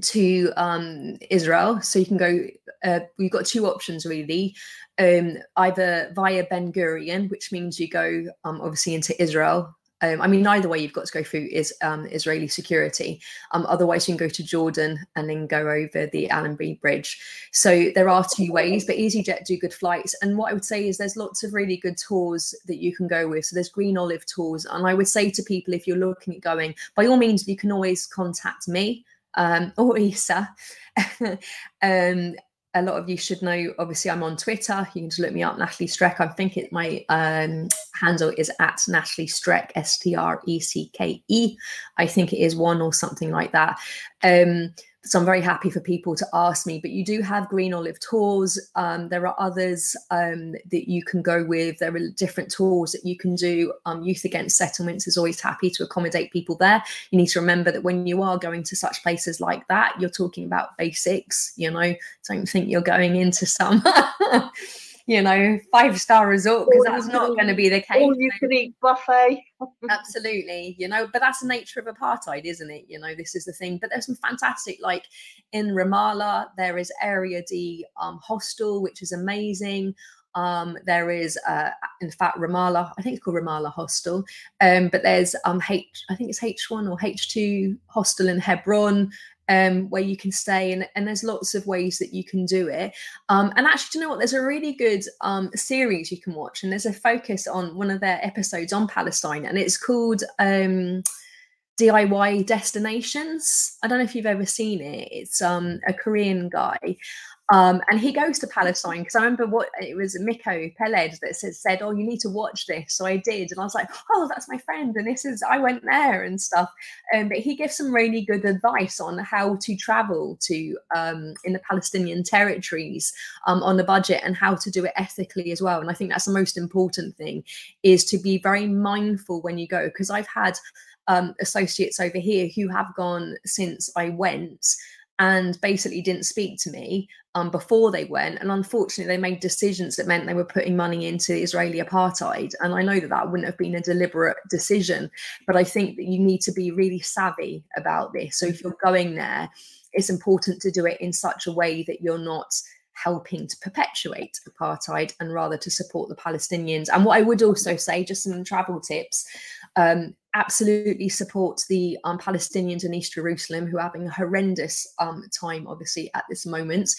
to um, Israel, so you can go. Uh, we've got two options really um, either via Ben Gurion, which means you go um, obviously into Israel. Um, I mean, either way, you've got to go through is um, Israeli security. Um, otherwise, you can go to Jordan and then go over the Allenby Bridge. So there are two ways, but EasyJet do good flights. And what I would say is there's lots of really good tours that you can go with. So there's Green Olive tours, and I would say to people if you're looking at going, by all means, you can always contact me um, or Issa. um, a lot of you should know, obviously, I'm on Twitter. You can just look me up, Natalie Streck. I think it, my um, handle is at Natalie Streck, S T R E C K E. I think it is one or something like that. Um, so I'm very happy for people to ask me. But you do have Green Olive tours. Um, there are others um, that you can go with. There are different tours that you can do. Um, Youth Against Settlements is always happy to accommodate people there. You need to remember that when you are going to such places like that, you're talking about basics. You know, don't think you're going into some. you know, five star resort because that's not going to be the case. All you can eat buffet. Absolutely, you know, but that's the nature of apartheid, isn't it? You know, this is the thing. But there's some fantastic, like in Ramallah, there is Area D um, hostel, which is amazing. Um, there is, uh, in fact, Ramallah. I think it's called Ramallah Hostel. Um, but there's um, H. I think it's H one or H two hostel in Hebron um, where you can stay, and, and there's lots of ways that you can do it. Um, and actually, you know what? There's a really good um, series you can watch, and there's a focus on one of their episodes on Palestine, and it's called. Um, DIY destinations. I don't know if you've ever seen it. It's um, a Korean guy, um, and he goes to Palestine because I remember what it was Miko Peled that said, Oh, you need to watch this. So I did. And I was like, Oh, that's my friend. And this is, I went there and stuff. Um, but he gives some really good advice on how to travel to um, in the Palestinian territories um, on a budget and how to do it ethically as well. And I think that's the most important thing is to be very mindful when you go. Because I've had um, associates over here who have gone since I went and basically didn't speak to me um, before they went. And unfortunately, they made decisions that meant they were putting money into Israeli apartheid. And I know that that wouldn't have been a deliberate decision, but I think that you need to be really savvy about this. So if you're going there, it's important to do it in such a way that you're not helping to perpetuate apartheid and rather to support the Palestinians. And what I would also say, just some travel tips, um, absolutely support the um, Palestinians in East Jerusalem who are having a horrendous um, time, obviously, at this moment.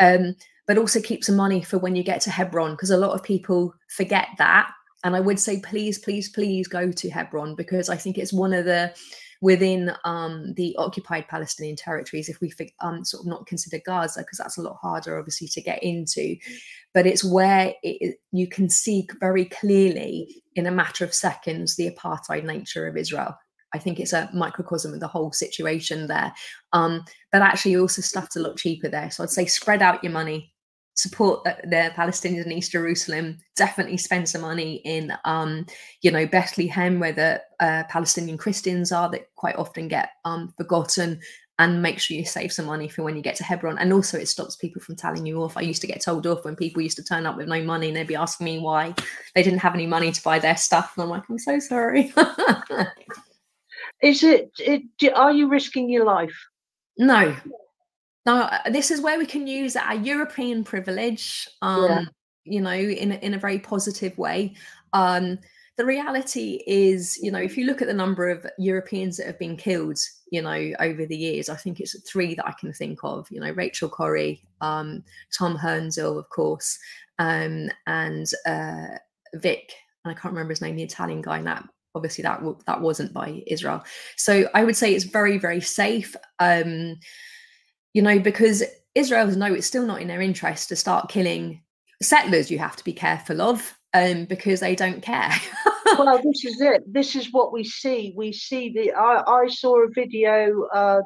Um, but also keep some money for when you get to Hebron, because a lot of people forget that. And I would say, please, please, please go to Hebron because I think it's one of the within um, the occupied Palestinian territories, if we um, sort of not consider Gaza, because that's a lot harder, obviously, to get into. But it's where it, you can see very clearly, in a matter of seconds, the apartheid nature of Israel. I think it's a microcosm of the whole situation there. Um, but actually, also stuff's a lot cheaper there. So I'd say spread out your money, support the, the Palestinians in East Jerusalem. Definitely spend some money in, um, you know, Bethlehem, where the uh, Palestinian Christians are that quite often get um, forgotten. And make sure you save some money for when you get to Hebron. And also, it stops people from telling you off. I used to get told off when people used to turn up with no money and they'd be asking me why they didn't have any money to buy their stuff. And I'm like, I'm so sorry. Is it, it? Are you risking your life? No, now uh, this is where we can use our European privilege, um, yeah. you know, in in a very positive way. Um, the reality is, you know, if you look at the number of Europeans that have been killed, you know, over the years, I think it's three that I can think of. You know, Rachel Corrie, um, Tom Hurndall, of course, um, and uh, Vic. And I can't remember his name, the Italian guy. That obviously that that wasn't by Israel. So I would say it's very very safe. Um, you know, because Israel's know it's still not in their interest to start killing settlers. You have to be careful of um, because they don't care. well, this is it. This is what we see. We see the. I, I saw a video uh,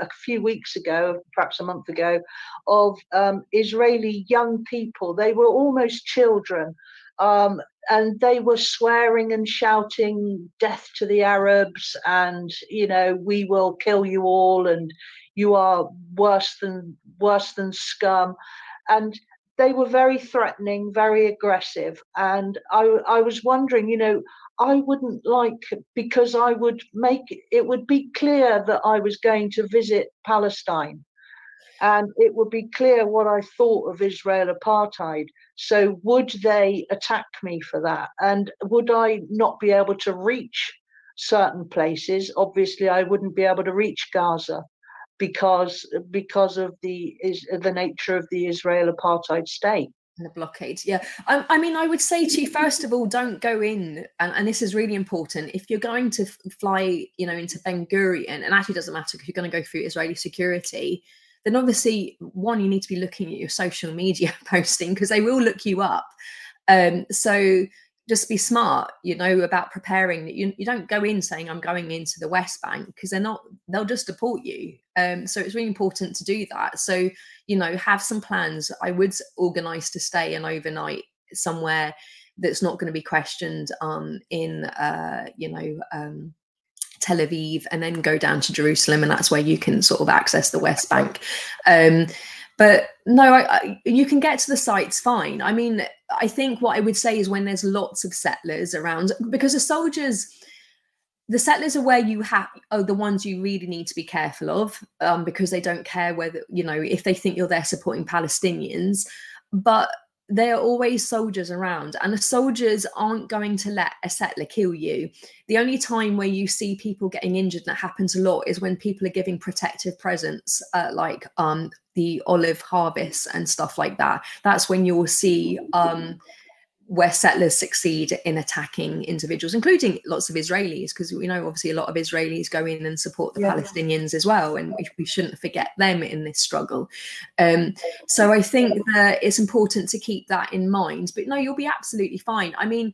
a few weeks ago, perhaps a month ago, of um, Israeli young people. They were almost children. Um, and they were swearing and shouting death to the arabs and you know we will kill you all and you are worse than worse than scum. And they were very threatening very aggressive. And i i was wondering you know i wouldn't like because i would make it would be clear that i was going to visit palestine. And it would be clear what I thought of Israel apartheid. So, would they attack me for that? And would I not be able to reach certain places? Obviously, I wouldn't be able to reach Gaza because because of the is the nature of the Israel apartheid state. The blockade, yeah. I, I, mean, I would say to you first of all, don't go in, and, and this is really important. If you're going to fly, you know, into Ben Gurion, and actually doesn't matter if you're going to go through Israeli security, then obviously one you need to be looking at your social media posting because they will look you up. Um, so just be smart you know about preparing. That you, you don't go in saying i'm going into the west bank because they're not they'll just deport you. Um, so it's really important to do that. So you know have some plans. I would organize to stay an overnight somewhere that's not going to be questioned um, in uh, you know um, Tel Aviv and then go down to Jerusalem, and that's where you can sort of access the West Bank. Um, but no, I, I, you can get to the sites fine. I mean, I think what I would say is when there's lots of settlers around, because the soldiers, the settlers are where you have are the ones you really need to be careful of, um, because they don't care whether you know if they think you're there supporting Palestinians. But there are always soldiers around, and the soldiers aren't going to let a settler kill you. The only time where you see people getting injured, and that happens a lot, is when people are giving protective presents, uh, like um, the olive harvest and stuff like that. That's when you'll see um, where settlers succeed in attacking individuals, including lots of Israelis, because we know obviously a lot of Israelis go in and support the yeah. Palestinians as well, and we, we, shouldn't forget them in this struggle. Um, so I think that it's important to keep that in mind. But no, you'll be absolutely fine. I mean,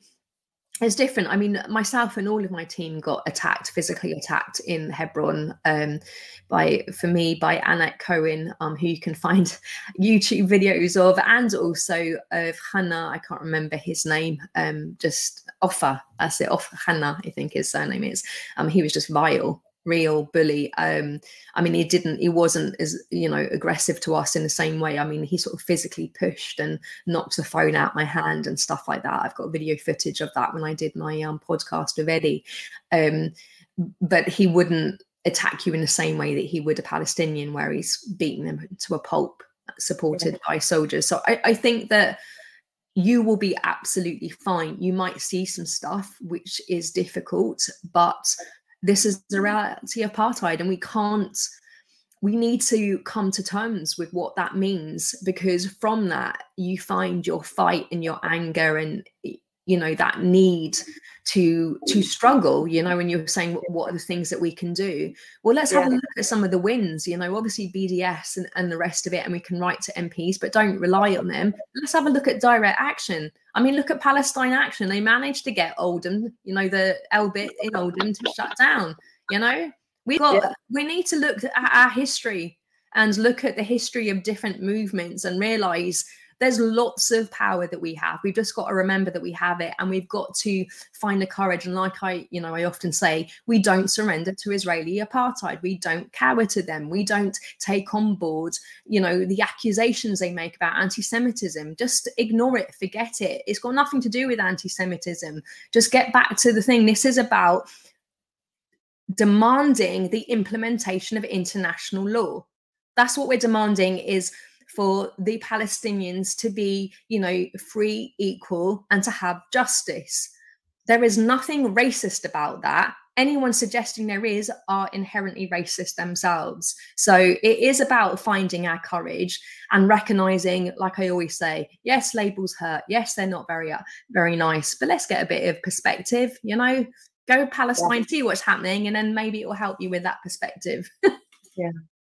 it's different. I mean, myself and all of my team got attacked, physically attacked in Hebron um, by, for me, by Anat Cohen, um, who you can find YouTube videos of, and also of Hannah. I can't remember his name. Um, just Ofer. That's it. Ofer Hannah, I think his surname is. Um, he was just vile real bully. Um i mean he didn't he wasn't as you know aggressive to us in the same way. I mean he sort of physically pushed and knocked the phone out my hand and stuff like that. I've got video footage of that when i did my um podcast with eddie. Um but he wouldn't attack you in the same way that he would a palestinian where he's beating them to a pulp supported by soldiers. So I, I think that you will be absolutely fine. You might see some stuff which is difficult, but this is the reality of apartheid and we can't we need to come to terms with what that means because from that you find your fight and your anger and you know that need to to mm. struggle you know when you're saying what, what are the things that we can do? Well let's have yeah. a look at some of the wins you know obviously bds and, and the rest of it and we can write to mps but don't rely on them. Let's have a look at direct action. I mean look at palestine action. They managed to get oldham you know the elbit in oldham to shut down you know? We got yeah. we need to look at our history and look at the history of different movements and realize there's lots of power that we have. We've just got to remember that we have it and we've got to find the courage and like i you know i often say we don't surrender to israeli apartheid. We don't cower to them. We don't take on board you know the accusations they make about anti-semitism. Just ignore it forget it. It's got nothing to do with anti-semitism. Just get back to the thing. This is about demanding the implementation of international law. That's what we're demanding is for the Palestinians to be, you know, free, equal, and to have justice. There is nothing racist about that. Anyone suggesting there is are inherently racist themselves. So it is about finding our courage and recognizing, like I always say, yes, labels hurt. Yes, they're not very, uh, very nice, but let's get a bit of perspective. You know, go Palestine, yeah. see what's happening, and then maybe it will help you with that perspective. yeah.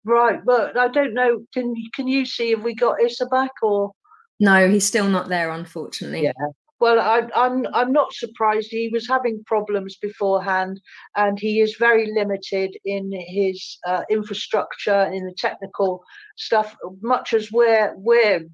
Right, but I don't know. Can can you see if we got Issa back or? No, he's still not there, unfortunately. Yeah. Well, I, I'm I'm not surprised. He was having problems beforehand, and he is very limited in his uh, infrastructure, in the technical stuff. Much as we're we're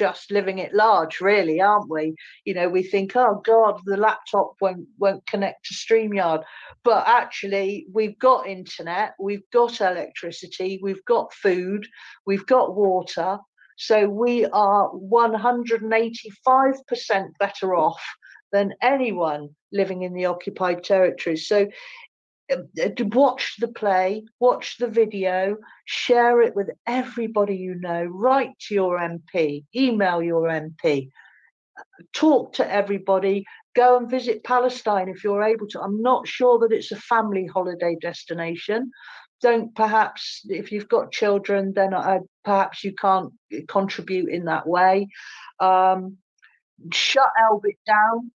just living it large, really, aren't we? You know, we think, oh God, the laptop won't won't connect to StreamYard. But actually, we've got internet, we've got electricity, we've got food, we've got water. So we are 185% better off than anyone living in the occupied territories. So Um, uh, watch the play, watch the video, share it with everybody you know, write to your MP, email your MP, uh, talk to everybody, go and visit Palestine if you're able to. I'm not sure that it's a family holiday destination. Don't perhaps, if you've got children, then I, perhaps you can't contribute in that way. Um, shut Elbit down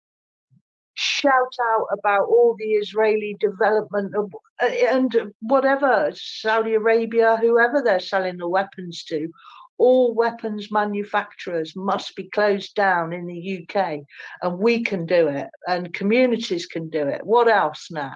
shout out about all the Israeli development of, uh, and whatever Saudi Arabia, whoever they're selling the weapons to, all weapons manufacturers must be closed down in the UK, and we can do it, and communities can do it. What else, Nat?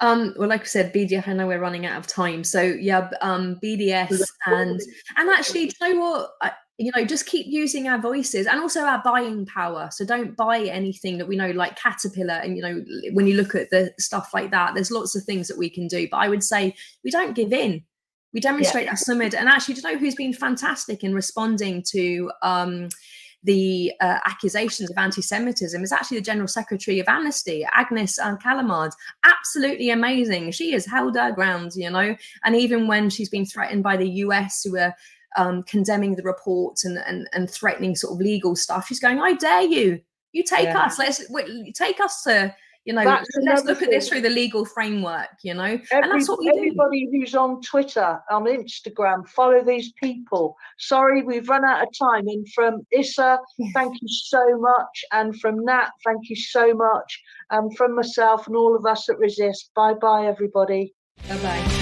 Um, well, like I said, BDS. I know we're running out of time, so yeah, um, BDS and and actually, do you know what? I, you know just keep using our voices and also our buying power so don't buy anything that we know like caterpillar and you know when you look at the stuff like that there's lots of things that we can do but i would say we don't give in we demonstrate yeah. our summit and actually to know who's been fantastic in responding to um, the uh, accusations of anti-Semitism is actually the General Secretary of Amnesty, Agnes Callamard. Absolutely amazing. She has held her ground, you know, and even when she's been threatened by the US, who are um, condemning the report and, and and threatening sort of legal stuff. She's going, "I dare you! You take yeah. us. Let's take us to." You know, that's let's look thing. at this through the legal framework. You know, Every, and that's what we everybody do. who's on Twitter, on Instagram, follow these people. Sorry, we've run out of time. And from Issa, thank you so much, and from Nat, thank you so much, and from myself and all of us at Resist. Bye bye, everybody. Bye bye.